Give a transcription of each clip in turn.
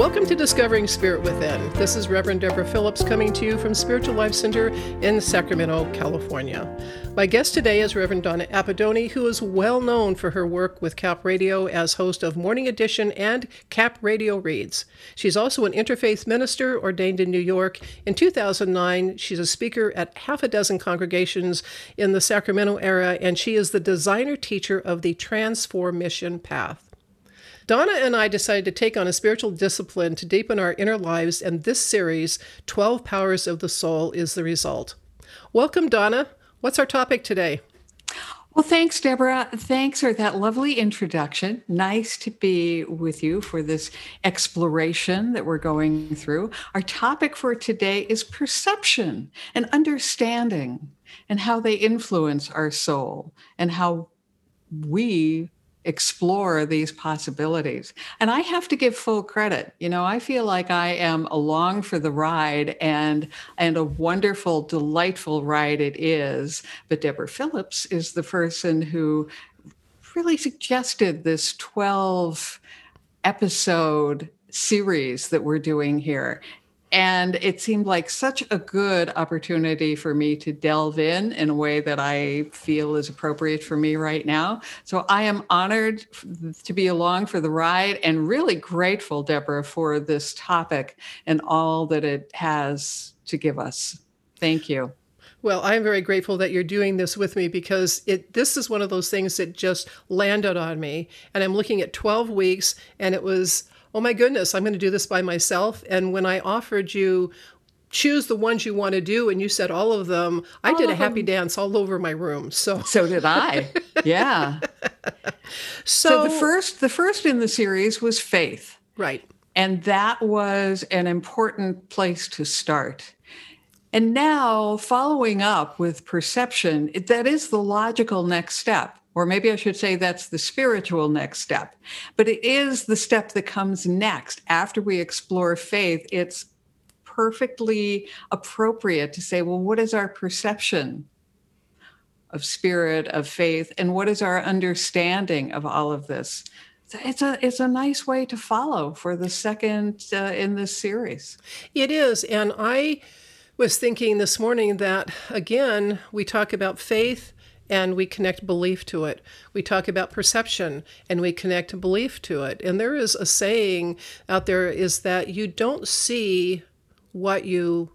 Welcome to Discovering Spirit Within. This is Reverend Deborah Phillips coming to you from Spiritual Life Center in Sacramento, California. My guest today is Reverend Donna Apidone, who is well known for her work with CAP Radio as host of Morning Edition and CAP Radio Reads. She's also an interfaith minister ordained in New York. In 2009, she's a speaker at half a dozen congregations in the Sacramento area, and she is the designer teacher of the Transformation Path. Donna and I decided to take on a spiritual discipline to deepen our inner lives, and this series, 12 Powers of the Soul, is the result. Welcome, Donna. What's our topic today? Well, thanks, Deborah. Thanks for that lovely introduction. Nice to be with you for this exploration that we're going through. Our topic for today is perception and understanding and how they influence our soul and how we explore these possibilities. And I have to give full credit. You know, I feel like I am along for the ride and and a wonderful delightful ride it is. But Deborah Phillips is the person who really suggested this 12 episode series that we're doing here and it seemed like such a good opportunity for me to delve in in a way that I feel is appropriate for me right now. So I am honored to be along for the ride and really grateful, Deborah, for this topic and all that it has to give us. Thank you. Well, I'm very grateful that you're doing this with me because it this is one of those things that just landed on me. And I'm looking at 12 weeks and it was oh my goodness, I'm going to do this by myself. And when I offered you choose the ones you want to do and you said all of them i did a happy dance all over my room so. So did i. Yeah. So, so, the first the first in the series was faith. Right. And that was an important place to start. And now following up with perception that is the logical next step or maybe I should say that's the spiritual next step. But it is the step that comes next. After we explore faith, it's perfectly appropriate to say, well, what is our perception of spirit, of faith, and what is our understanding of all of this? It's a it's a nice way to follow for the second uh, in this series. It is, and I was thinking this morning that again we talk about faith and we connect belief to it. We talk about perception and we connect belief to it. And there is a saying out there is that you don't see what you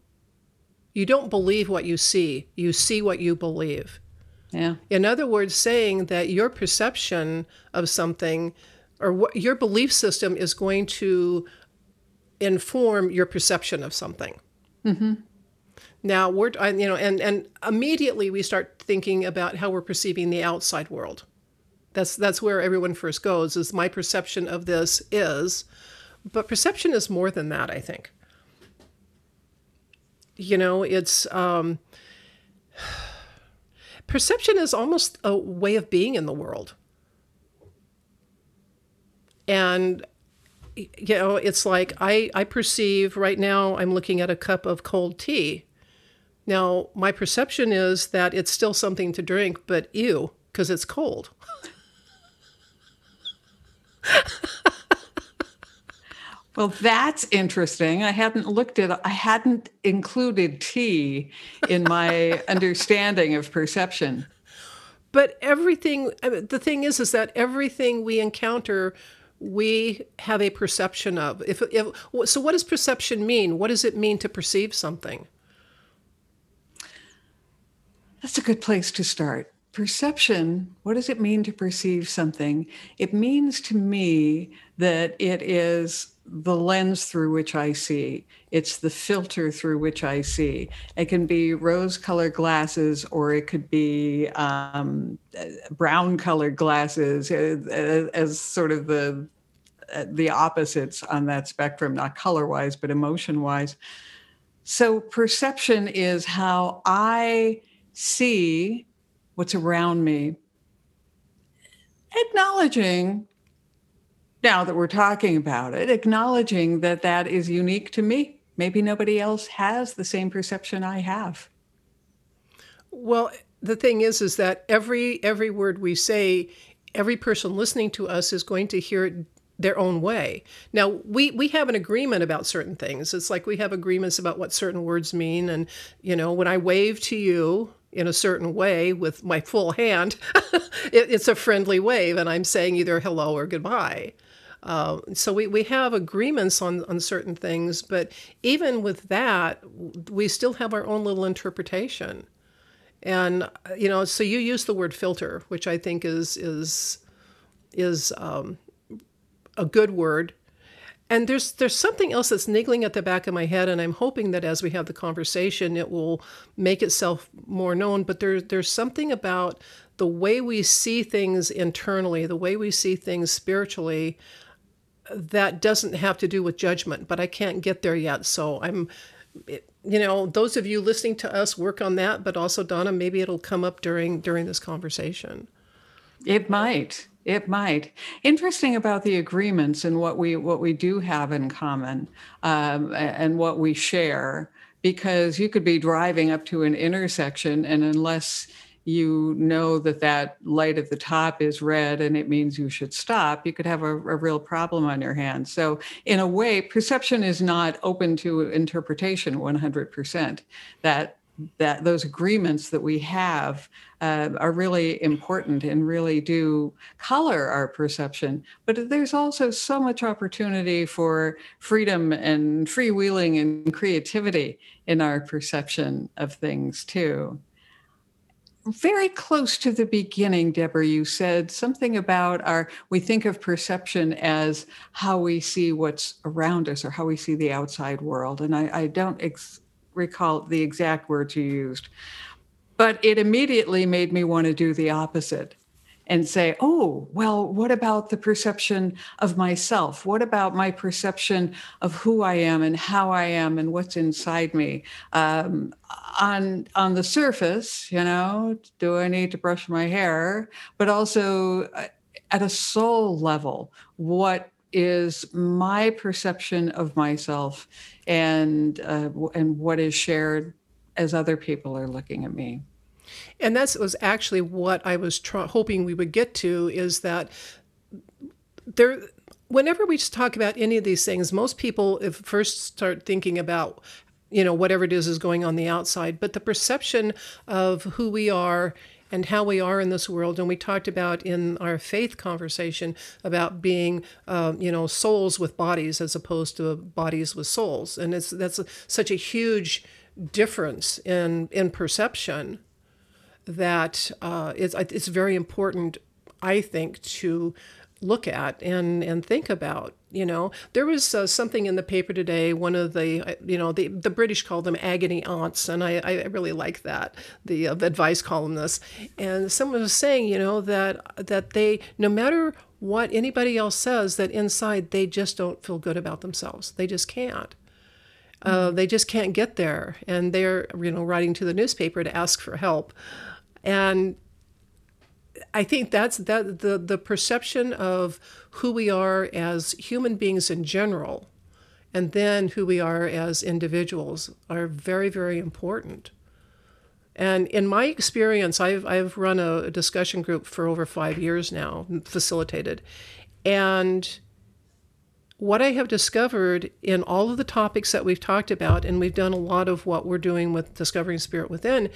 you don't believe what you see. You see what you believe. Yeah. In other words, saying that your perception of something or what your belief system is going to inform your perception of something. Mm-hmm. Now we're you know and and immediately we start thinking about how we're perceiving the outside world. That's that's where everyone first goes is my perception of this is but perception is more than that, I think. You know, it's um perception is almost a way of being in the world. And you know, it's like I, I perceive right now I'm looking at a cup of cold tea now, my perception is that it's still something to drink, but ew, because it's cold. well, that's interesting. I hadn't looked at I hadn't included tea in my understanding of perception. But everything the thing is is that everything we encounter we have a perception of. If, if so what does perception mean? What does it mean to perceive something? That's a good place to start. Perception, what does it mean to perceive something? It means to me that it is the lens through which I see. It's the filter through which I see. It can be rose colored glasses or it could be um, brown colored glasses as, uh, sort of the, uh, the opposites on that spectrum, not color wise, but emotion wise. So perception is how I see what's around me, acknowledging now that we're talking about it, acknowledging that that is unique to me. Maybe nobody else has the same perception I have. Well, the thing is is that every every word we say, every person listening to us is going to hear it their own way. Now, we, we have an agreement about certain things. It's like we have agreements about what certain words mean. And, you know, when I wave to you in a certain way with my full hand, it, it's a friendly wave, and I'm saying either hello or goodbye. Uh, so we, we have agreements on, on certain things, but even with that, we still have our own little interpretation. And you know, so you use the word filter, which I think is is is um, a good word. And there's there's something else that's niggling at the back of my head, and I'm hoping that as we have the conversation, it will make itself more known. But there there's something about the way we see things internally, the way we see things spiritually, that doesn't have to do with judgment. But I can't get there yet, so I'm. you know, those of you listening to us work on that, but also Donna, maybe it'll come up during during this conversation. It might. It might. Interesting about the agreements and what we what we do have in common um, and what we share, because you could be driving up to an intersection and unless you know that that light at the top is red and it means you should stop, you could have a, a, real problem on your hands. So, in a way, perception is not open to interpretation 100%. That that those agreements that we have uh, are really important and really do color our perception. But there's also so much opportunity for freedom and freewheeling and creativity in our perception of things too. Very close to the beginning, Deborah, you said something about our, we think of perception as how we see what's around us or how we see the outside world. And I, I don't ex- recall the exact words you used, but it immediately made me want to do the opposite and say, oh, well, what about the perception of myself? What about my perception of who I am and how I am and what's inside me? Um, on on the surface, you know, do I need to brush my hair? But also uh, at a soul level, what is my perception of myself and uh, and what is shared as other people are looking at me. And that was actually what I was hoping we would get to is that there whenever we just talk about any of these things most people if first start thinking about you know whatever it is is going on the outside but the perception of who we are and how we are in this world. And we talked about in our faith conversation about being, uh, you know, souls with bodies as opposed to bodies with souls. And it's that's a, such a huge difference in in perception that uh, it's it's very important, I think, to look at and and think about you know? There was uh, something in the paper today one of the uh, you know the, the british call them agony aunts and i, I really like that the, uh, the advice columnist. And someone was saying you know that that they no matter what anybody else says that inside they just don't feel good about themselves. They just can't. Uh, mm-hmm. they just can't get there. And they're you know writing to the newspaper to ask for help. And I think that's that the the perception of who we are as human beings in general, and then who we are as individuals are very very important. And in my experience, I've I've run a discussion group for over five years now, facilitated, and what I have discovered in all of the topics that we've talked about, and we've done a lot of what we're doing with Discovering Spirit Within,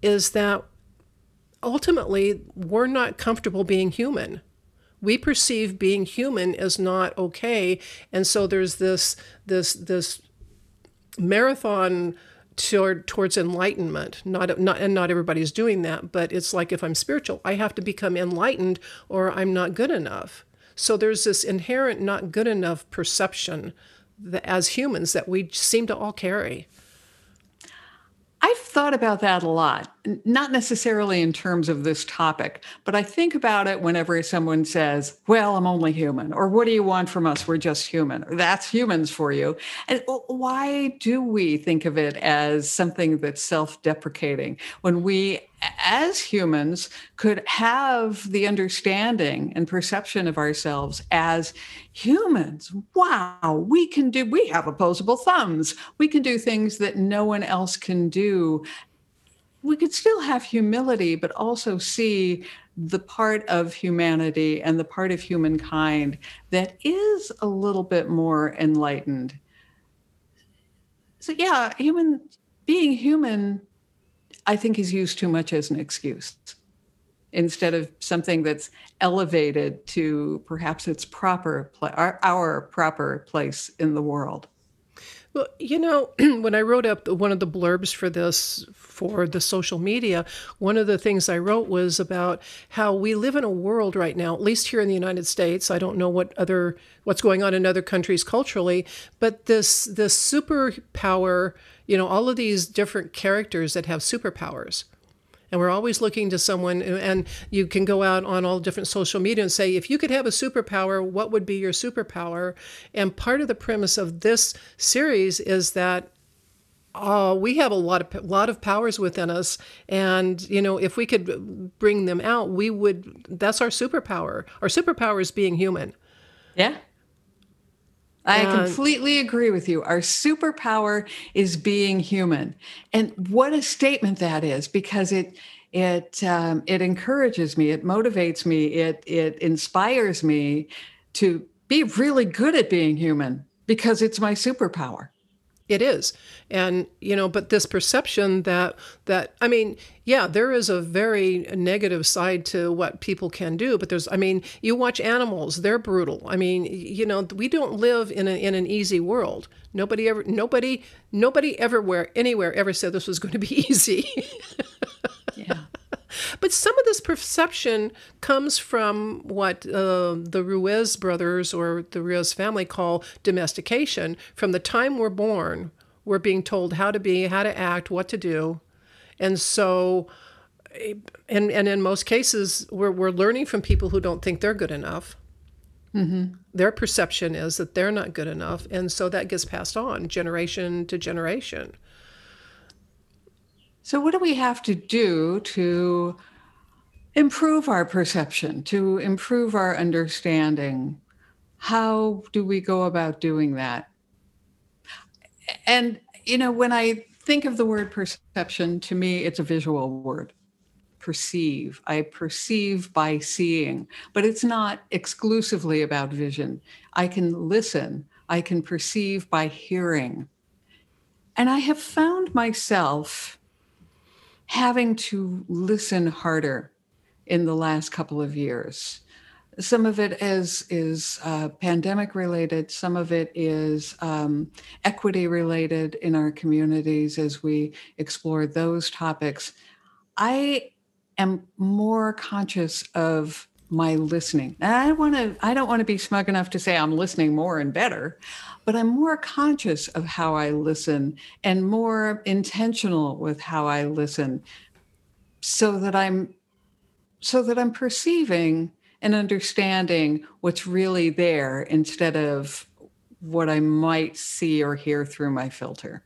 is that ultimately, we're not comfortable being human. We perceive being human as not okay, and so there's this this this marathon toward towards enlightenment. Not not and not everybody's doing that, but it's like if I'm spiritual, I have to become enlightened, or I'm not good enough. So there's this inherent not good enough perception that, as humans that we seem to all carry. I've thought about that a lot, not necessarily in terms of this topic, but I think about it whenever someone says, Well, I'm only human, or What do you want from us? We're just human. That's humans for you. And uh, why do we think of it as something that's self deprecating when we as humans could have the understanding and perception of ourselves as humans wow we can do we have opposable thumbs we can do things that no one else can do we could still have humility but also see the part of humanity and the part of humankind that is a little bit more enlightened. So, yeah, human being human, I think, is used too much as an excuse instead of something that's elevated to perhaps its proper our, our proper place in the world. Well, you know, when I wrote up one of the blurbs for this for the social media, one of the things I wrote was about how we live in a world right now, at least here in the United States. I don't know what other what's going on in other countries culturally, but this this superpower, you know, all of these different characters that have superpowers and we're always looking to someone and you can go out on all different social media and say if you could have a superpower what would be your superpower and part of the premise of this series is that uh, we have a lot of lot of powers within us, and you know if we could bring them out, we would. That's our superpower. Our superpower is being human. Yeah, I completely agree with you. Our superpower is being human, and what a statement that is! Because it it um, it encourages me, it motivates me, it it inspires me to be really good at being human because it's my superpower. It is. And you know, but this perception that that I mean, yeah, there is a very negative side to what people can do, but there's I mean, you watch animals, they're brutal. I mean, you know, we don't live in a, in an easy world. Nobody ever nobody nobody everywhere anywhere ever said this was going to be easy. But some of this perception comes from what uh, the Ruiz brothers or the Ruiz family call domestication. From the time we're born, we're being told how to be, how to act, what to do. And so, and, and in most cases, we're, we're learning from people who don't think they're good enough. Mm-hmm. Their perception is that they're not good enough. And so that gets passed on generation to generation. So, what do we have to do to improve our perception, to improve our understanding? How do we go about doing that? And, you know, when I think of the word perception, to me, it's a visual word. Perceive. I perceive by seeing, but it's not exclusively about vision. I can listen, I can perceive by hearing. And I have found myself having to listen harder in the last couple of years. Some of it is is uh, pandemic related. Some of it is um, equity related in our communities as we explore those topics. I am more conscious of my listening. I want to I don't want to be smug enough to say I'm listening more and better, but I'm more conscious of how I listen and more intentional with how I listen so that I'm so that I'm perceiving and understanding what's really there instead of what I might see or hear through my filter.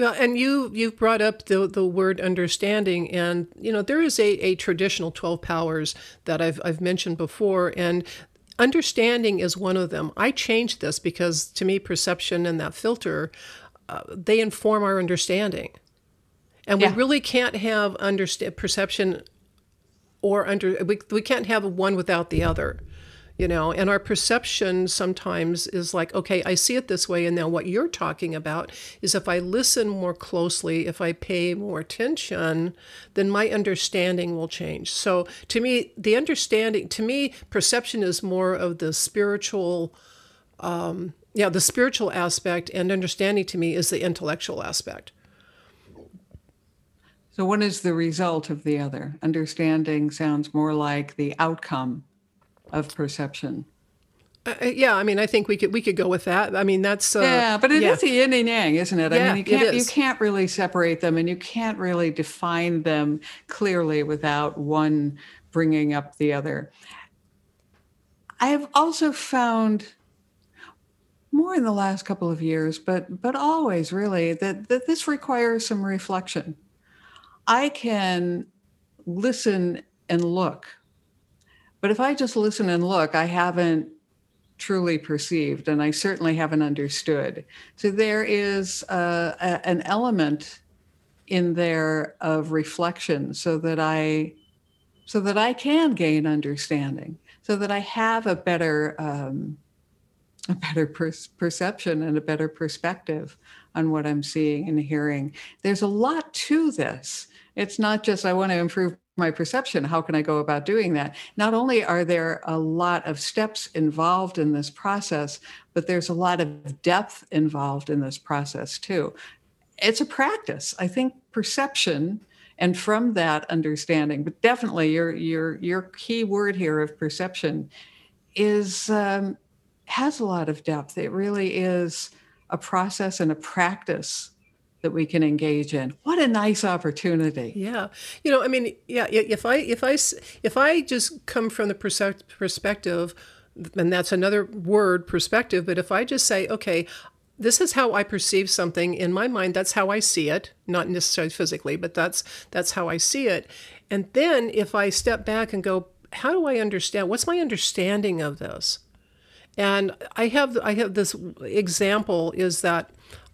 Yeah, and you you've brought up the the word understanding, and you know there is a, a traditional twelve powers that I've I've mentioned before, and understanding is one of them. I changed this because to me, perception and that filter, uh, they inform our understanding, and yeah. we really can't have understand perception or under we, we can't have one without the other you know and our perception sometimes is like okay i see it this way and now what you're talking about is if i listen more closely if i pay more attention then my understanding will change so to me the understanding to me perception is more of the spiritual um, yeah the spiritual aspect and understanding to me is the intellectual aspect so, one is the result of the other? Understanding sounds more like the outcome of perception. Uh, uh, yeah, I mean, I think we could we could go with that. I mean, that's uh, yeah, but it yeah. is the yin and yang, isn't it? Yeah, I mean, you can't you can't really separate them, and you can't really define them clearly without one bringing up the other. I have also found more in the last couple of years, but but always really that that this requires some reflection I can listen and look. But if I just listen and look, I haven't truly perceived and I certainly haven't understood. So there is a, a, an element in there of reflection so that I so that I can gain understanding, so that I have a better um, a better per- perception and a better perspective on what I'm seeing and hearing. There's a lot to this. It's not just I want to improve my perception. How can I go about doing that? Not only are there a lot of steps involved in this process, but there's a lot of depth involved in this process too. It's a practice. I think perception and from that understanding, but definitely your your your key word here of perception is um, has a lot of depth. It really is a process and a practice that we can engage in. What a nice opportunity. Yeah. You know, I mean, yeah, if I if I if I just come from the perspective and that's another word perspective, but if I just say, okay, this is how I perceive something in my mind, that's how I see it, not necessarily physically, but that's that's how I see it. And then if I step back and go, how do I understand? What's my understanding of this? And I have I have this example is that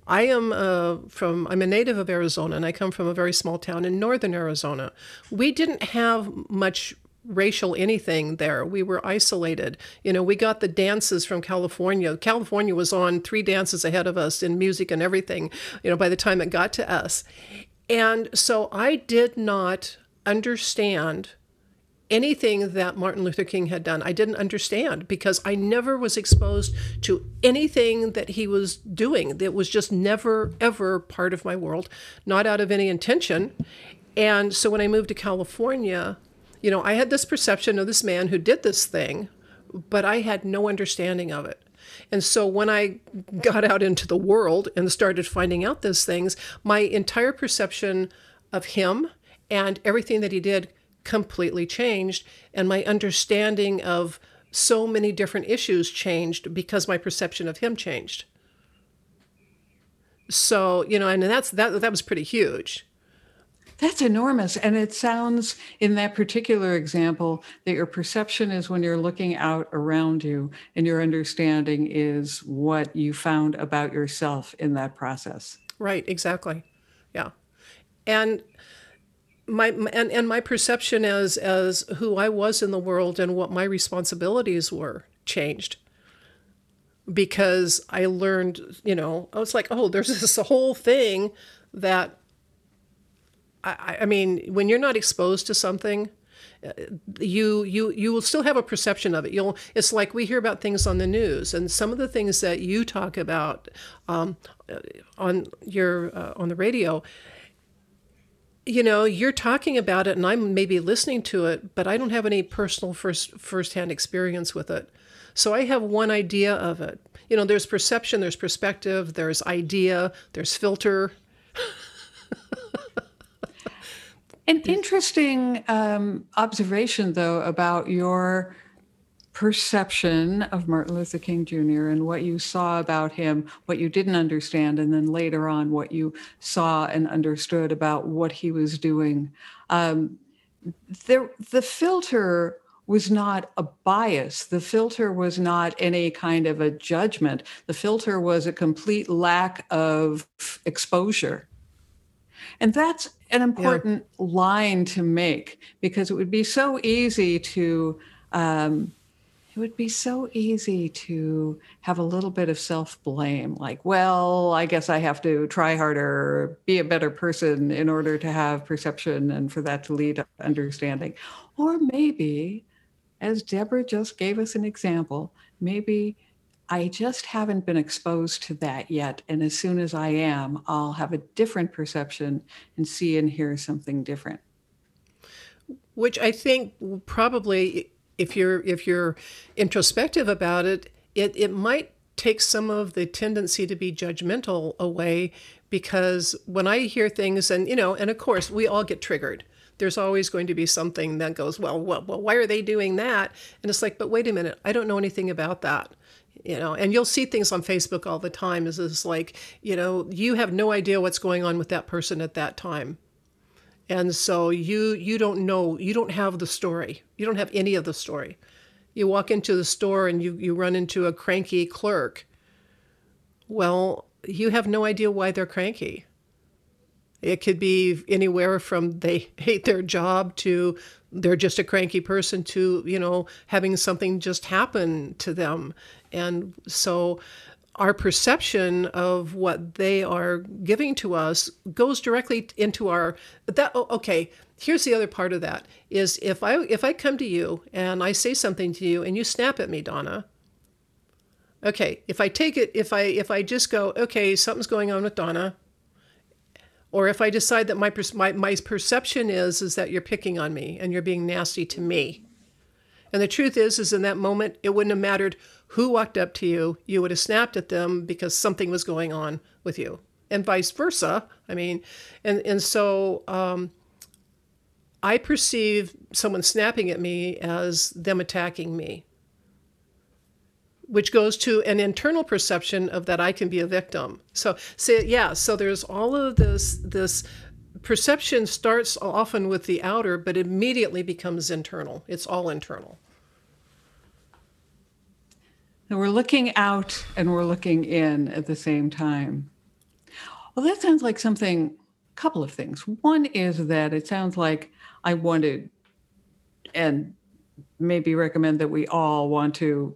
I am uh, from I'm a native of Arizona and I come from a very small town in northern Arizona. We didn't have much racial anything there. We were isolated. You know, we got the dances from California. California was on three dances ahead of us in music and everything, you know, by the time it got to us. And so I did not understand anything that Martin Luther King had done. I didn't understand because I never was exposed to anything that he was doing. It was just never, ever part of my world, not out of any intention. And so when I moved to California, you know, I had this perception of this man who did this thing, but I had no understanding of it. And so when I got out into the world and started finding out those things, my entire perception of him and everything that he did completely changed and my understanding of so many different issues changed because my perception of him changed. So you know and that's that that was pretty huge. That's enormous and it sounds in that particular example that your perception is when you're looking out around you and your understanding is what you found about yourself in that process. Right exactly. Yeah. And my and, and my perception as as who I was in the world and what my responsibilities were changed because I learned, you know, I was like, oh, there's this whole thing that I, I mean, when you're not exposed to something, uh, you you you will still have a perception of it. You'll it's like we hear about things on the news, and some of the things that you talk about um, on your uh, on the radio you know, you're talking about it and I'm maybe listening to it, but I don't have any personal first firsthand experience with it. So I have one idea of it. You know, there's perception, there's perspective, there's idea, there's filter. An interesting um, observation, though, about your perception of Martin Luther King Jr. and what you saw about him, what you didn't understand, and then later on what you saw and understood about what he was doing. Um, there, the filter was not a bias. The filter was not any kind of a judgment. The filter was a complete lack of exposure. And that's an important yeah. line to make because it would be so easy to um, it would be so easy to have a little bit of self blame like, well, I guess I have to try harder, be a better person in order to have perception and for that to lead to understanding. Or maybe, as Deborah just gave us an example, maybe I just haven't been exposed to that yet. And as soon as I am, I'll have a different perception and see and hear something different. Which I think probably if you're if you're introspective about it, it it might take some of the tendency to be judgmental away because when I hear things and you know, and of course we all get triggered. There's always going to be something that goes, well, well, well, why are they doing that? And it's like, but wait a minute, I don't know anything about that you know and you'll see things on facebook all the time is is like you know you have no idea what's going on with that person at that time and so you you don't know you don't have the story. You don't have any of the story. You walk into the store and you, you run into a cranky clerk. Well you have no idea why they're cranky. It could be anywhere from they hate their job to they're just a cranky person to, you know, having something just happen to them. And so our perception of what they are giving to us goes directly into our that oh, okay here's the other part of that is if i if i come to you and i say something to you and you snap at me donna okay if i take it if i if i just go okay something's going on with donna or if i decide that my my, my perception is is that you're picking on me and you're being nasty to me and the truth is is in that moment it wouldn't have mattered who walked up to you, you would have snapped at them because something was going on with you, and vice versa. I mean, and and so um, I perceive someone snapping at me as them attacking me, which goes to an internal perception of that I can be a victim. So, so, yeah. So there's all of this this perception starts often with the outer, but immediately becomes internal. It's all internal. And we're looking out and we're looking in at the same time. Well, that sounds like something, a couple of things. One is that it sounds like I wanted, and maybe recommend that we all want to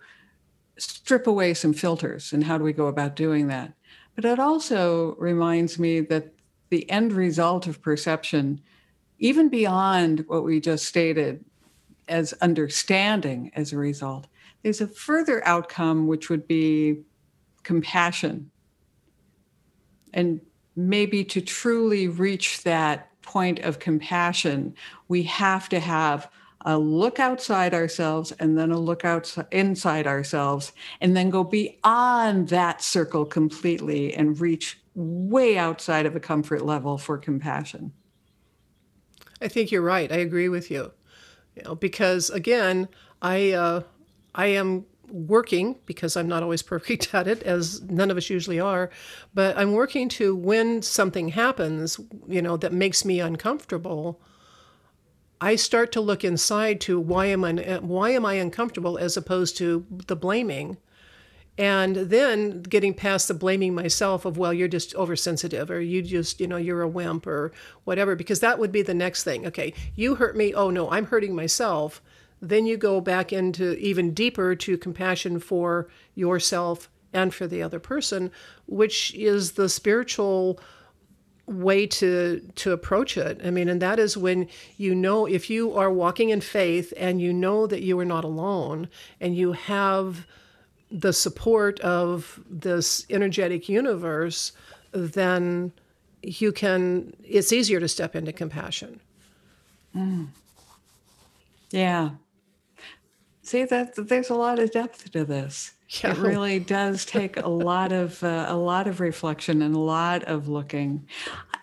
strip away some filters. And how do we go about doing that? But it also reminds me that the end result of perception, even beyond what we just stated as understanding as a result, there's a further outcome, which would be compassion. And maybe to truly reach that point of compassion, we have to have a look outside ourselves and then a look outside inside ourselves and then go beyond that circle completely and reach way outside of a comfort level for compassion. I think you're right. I agree with you. You know, because again, I uh, I am working because I'm not always perfect at it, as none of us usually are, but I'm working to when something happens, you know, that makes me uncomfortable. I start to look inside to why am I why am I uncomfortable as opposed to the blaming, and then getting past the blaming myself of well you're just oversensitive or you just you know you're a wimp or whatever because that would be the next thing. Okay, you hurt me. Oh no, I'm hurting myself then you go back into even deeper to compassion for yourself and for the other person, which is the spiritual way to to approach it. I mean, and that is when you know if you are walking in faith and you know that you are not alone and you have the support of this energetic universe, then you can it's easier to step into compassion. Mm. Yeah, see that there's a lot of depth to this. Yeah. It really does take a lot of uh, a lot of reflection and a lot of looking.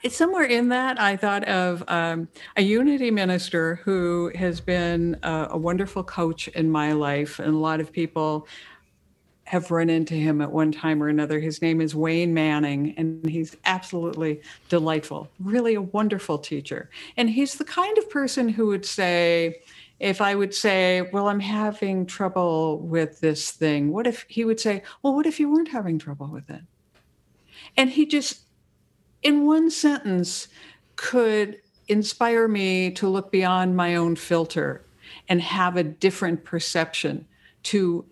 Somewhere in that, I thought of um, a unity minister who has been a, a wonderful coach in my life, and a lot of people have run into him at one time or another. His name is Wayne Manning, and he's absolutely delightful, really a wonderful teacher. And he's the kind of person who would say, if I would say, Well, I'm having trouble with this thing, what if he would say, Well, what if you weren't having trouble with it? And he just, in one sentence, could inspire me to look beyond my own filter and have a different perception to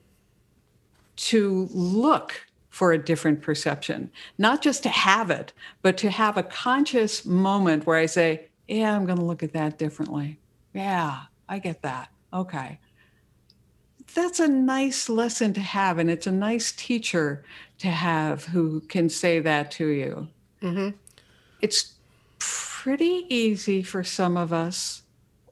to look for a different perception not just to have it but to have a conscious moment where i say yeah i'm going to look at that differently yeah I get that. Okay. That's a nice lesson to have, and it's a nice teacher to have who can say that to you. Mm-hmm. It's pretty easy for some of us,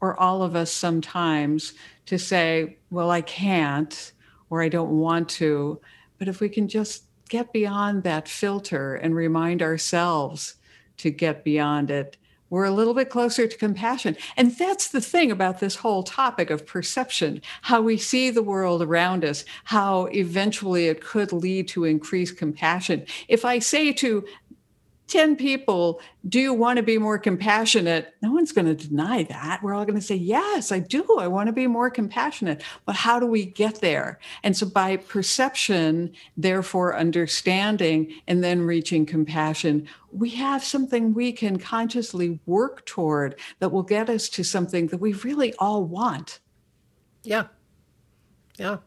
or all of us sometimes, to say, Well, I can't, or I don't want to. But if we can just get beyond that filter and remind ourselves to get beyond it, we're a little bit closer to compassion. And that's the thing about this whole topic of perception, how we see the world around us, how eventually it could lead to increased compassion. If I say to 10 people, do you want to be more compassionate? No one's going to deny that. We're all going to say, yes, I do. I want to be more compassionate. But how do we get there? And so by perception, therefore understanding, and then reaching compassion, we have something we can consciously work toward that will get us to something that we really all want. Yeah. Yeah.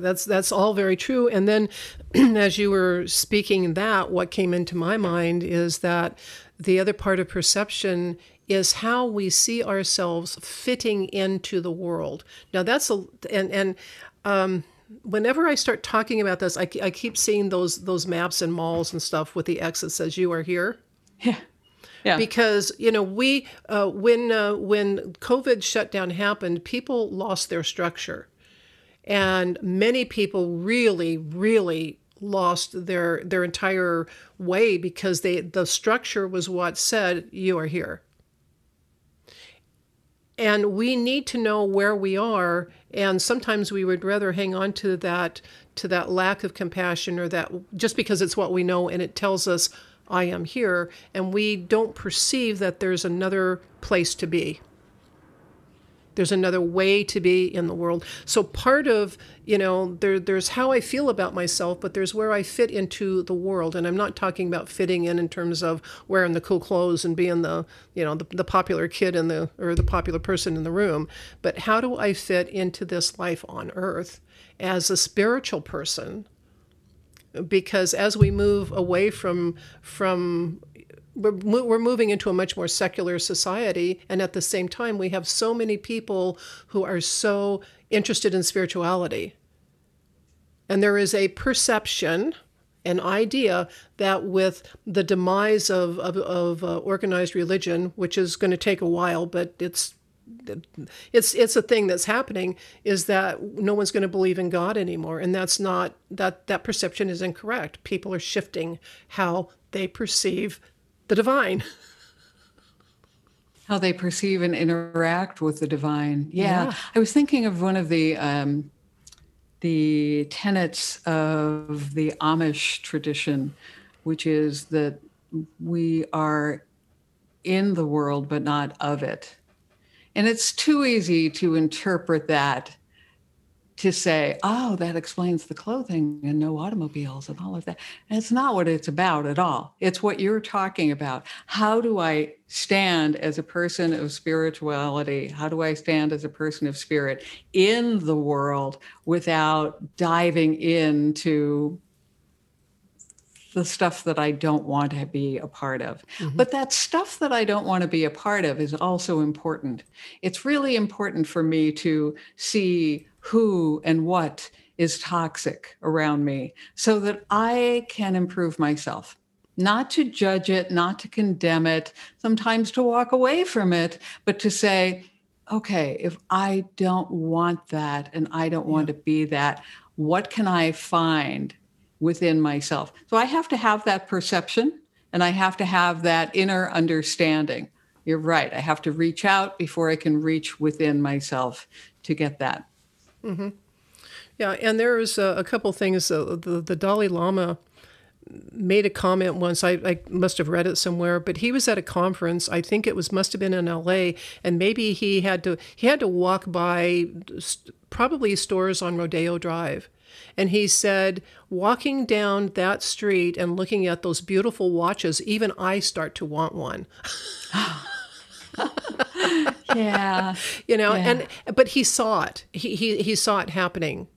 That's that's all very true. And then, as you were speaking that, what came into my mind is that the other part of perception is how we see ourselves fitting into the world. Now that's a and and um, whenever I start talking about this, I, I keep seeing those those maps and malls and stuff with the X that says "You are here." Yeah. Yeah. Because you know we uh, when uh, when COVID shutdown happened, people lost their structure and many people really really lost their their entire way because they the structure was what said you are here. And we need to know where we are and sometimes we would rather hang on to that to that lack of compassion or that just because it's what we know and it tells us i am here and we don't perceive that there's another place to be there's another way to be in the world. So part of, you know, there there's how I feel about myself, but there's where I fit into the world. And I'm not talking about fitting in in terms of wearing the cool clothes and being the, you know, the, the popular kid in the or the popular person in the room, but how do I fit into this life on earth as a spiritual person? Because as we move away from from we're, moving into a much more secular society and at the same time we have so many people who are so interested in spirituality. And there is a perception an idea that with the demise of, of, of uh, organized religion which is going to take a while but it's it's it's a thing that's happening is that no one's going to believe in God anymore. And that's not that that perception is incorrect. People are shifting how they perceive the divine. How they perceive and interact with the divine. Yeah. yeah. I was thinking of one of the um, the tenets of the Amish tradition, which is that we are in the world but not of it. And it's too easy to interpret that to say, oh, that explains the clothing and no automobiles and all of that. And it's not what it's about at all. It's what you're talking about. How do I stand as a person of spirituality? How do I stand as a person of spirit in the world without diving into the stuff that I don't want to be a part of. Mm-hmm. But that stuff that I don't want to be a part of is also important. It's really important for me to see who and what is toxic around me so that I can improve myself. Not to judge it, not to condemn it, sometimes to walk away from it, but to say, okay, if I don't want that and I don't want to be that, what can I find within myself? So I have to have that perception and I have to have that inner understanding. You're right. I have to reach out before I can reach within myself to get that. Mm-hmm. Yeah, and there's a, a couple things. Uh, the, the Dalai Lama made a comment once. I, I must have read it somewhere, but he was at a conference. I think it was must have been in L.A. and maybe he had to he had to walk by probably stores on Rodeo Drive. And he said, walking down that street and looking at those beautiful watches, even I start to want one. yeah. You know, yeah. and but he saw it. He, he he saw it happening.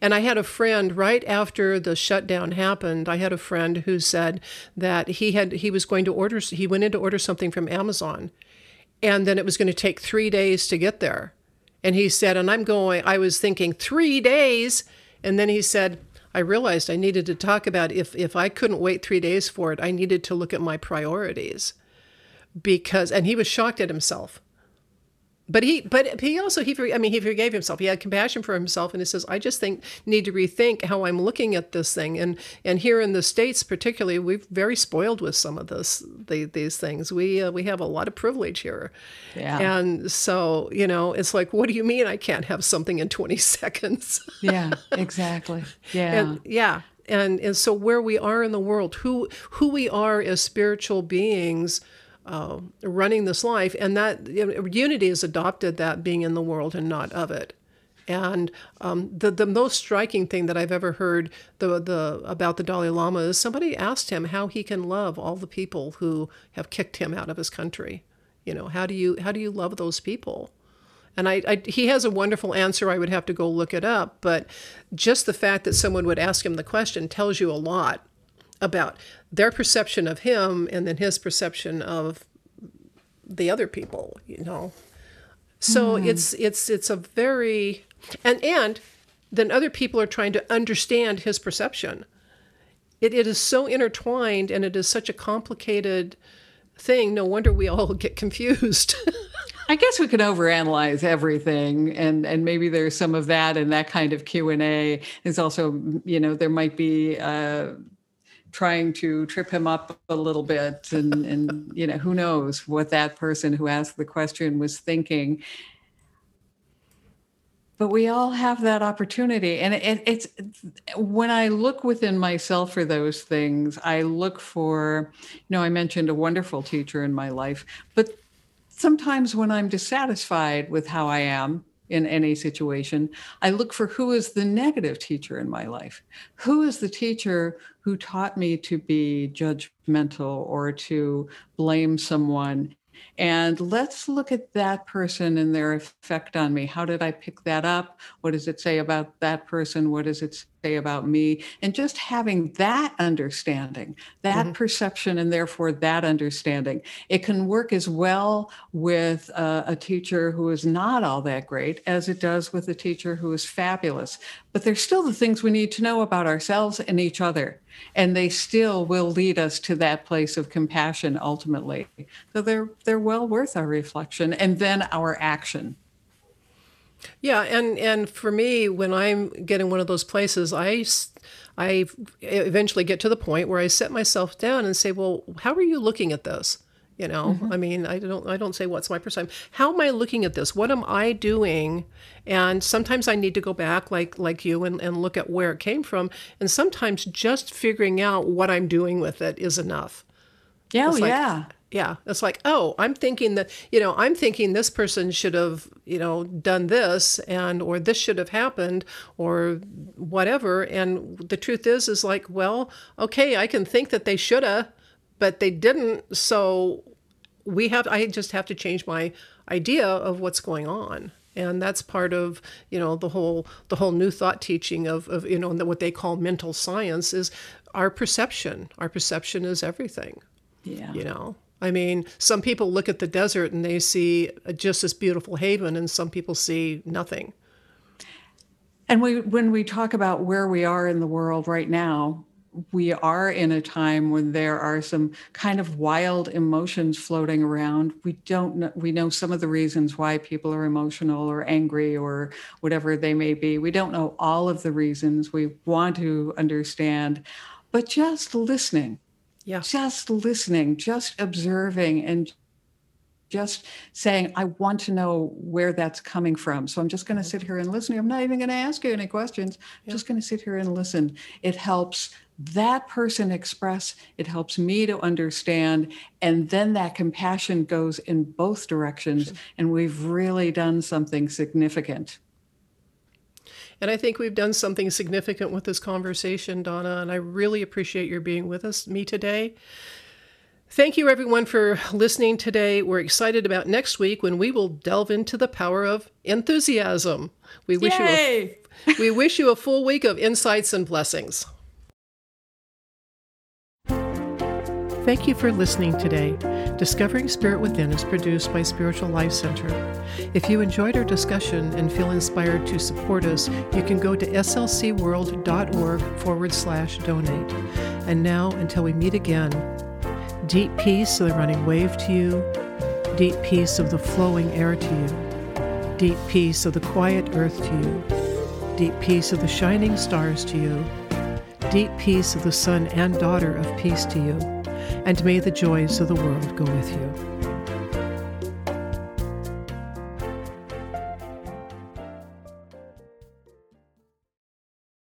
And I had a friend right after the shutdown happened. I had a friend who said that he had he was going to order he went in to order something from Amazon and then it was going to take 3 days to get there. And he said, and I'm going I was thinking 3 days and then he said I realized I needed to talk about if if I couldn't wait 3 days for it, I needed to look at my priorities because and he was shocked at himself but he but he also he i mean he forgave himself. He had compassion for himself and he says i just think need to rethink how i'm looking at this thing. And and here in the states particularly we're very spoiled with some of this the, these things. We uh, we have a lot of privilege here. Yeah. And so you know it's like what do you mean i can't have something in 20 seconds? Yeah exactly. Yeah. and, yeah. And and so where we are in the world, who who we are as spiritual beings. Uh, running this life, and that you know, unity has adopted that being in the world and not of it. And um, the the most striking thing that I've ever heard the the about the Dalai Lama is somebody asked him how he can love all the people who have kicked him out of his country. You know, how do you how do you love those people? And I, I, he has a wonderful answer. I would have to go look it up, but just the fact that someone would ask him the question tells you a lot about their perception of him and then his perception of the other people. You know, so mm. it's it's it's a very and and then other people are trying to understand his perception. It, it is so intertwined and it is such a complicated thing. No wonder we all get confused. I guess we can overanalyze everything, and and maybe there's some of that in that kind of Q and A. There's also, you know, there might be. Uh, trying to trip him up a little bit and and you know who knows what that person who asked the question was thinking. But we all have that opportunity. And it, it's when i look within myself for those things i look for you know i mentioned a wonderful teacher in my life but sometimes when i'm dissatisfied with how i am in any situation i look for who is the negative teacher in my life? Who is the teacher who taught me to be judgmental or to blame someone and let's look at that person and their effect on me. How did I pick that up? What does it say about that person? What does it say about me? And just having that understanding, that mm-hmm. perception, and therefore that understanding, it can work as well with uh, a teacher who is not all that great as it does with a teacher who is fabulous. But there's still the things we need to know about ourselves and each other and they still will lead us to that place of compassion ultimately. So they're they're well worth our reflection and then our action. Yeah, and and for me, when I'm getting one of those places, I I eventually get to the point where I set myself down and say, well, how are you looking at this? you know mm-hmm. i mean i don't i don't say what's my perception how am i looking at this what am i doing and sometimes i need to go back like like you and, and look at where it came from and sometimes just figuring out what i'm doing with it is enough yeah oh, like, yeah yeah it's like oh i'm thinking that you know i'm thinking this person should have you know done this and or this should have happened or whatever and the truth is is like well okay i can think that they should have but they didn't. So we have, I just have to change my idea of what's going on. And that's part of, you know, the whole, the whole new thought teaching of, of you know, what they call mental science is our perception. Our perception is everything. Yeah. You know, I mean, some people look at the desert and they see just this beautiful haven, and some people see nothing. And we, when we talk about where we are in the world right now, we are in a time when there are some kind of wild emotions floating around. We don't know, we know some of the reasons why people are emotional or angry or whatever they may be. We don't know all of the reasons. We want to understand, but just listening. Yeah. Just listening, just observing and just saying, I want to know where that's coming from. So I'm just going to mm-hmm. sit here and listen. I'm not even going to ask you any questions. I'm yeah. just going to sit here and listen. It helps that person express, it helps me to understand. And then that compassion goes in both directions. And we've really done something significant. And I think we've done something significant with this conversation, Donna. And I really appreciate your being with us, me today. Thank you, everyone, for listening today. We're excited about next week when we will delve into the power of enthusiasm. We wish Yay! you a, we wish you a full week of insights and blessings. Thank you for listening today. Discovering Spirit Within is produced by Spiritual Life Center. If you enjoyed our discussion and feel inspired to support us, you can go to slcworld.org forward slash donate. And now, until we meet again, deep peace of the running wave to you, deep peace of the flowing air to you, deep peace of the quiet earth to you, deep peace of the shining stars to you, deep peace of the son and daughter of peace to you and may the joys of the world go with you.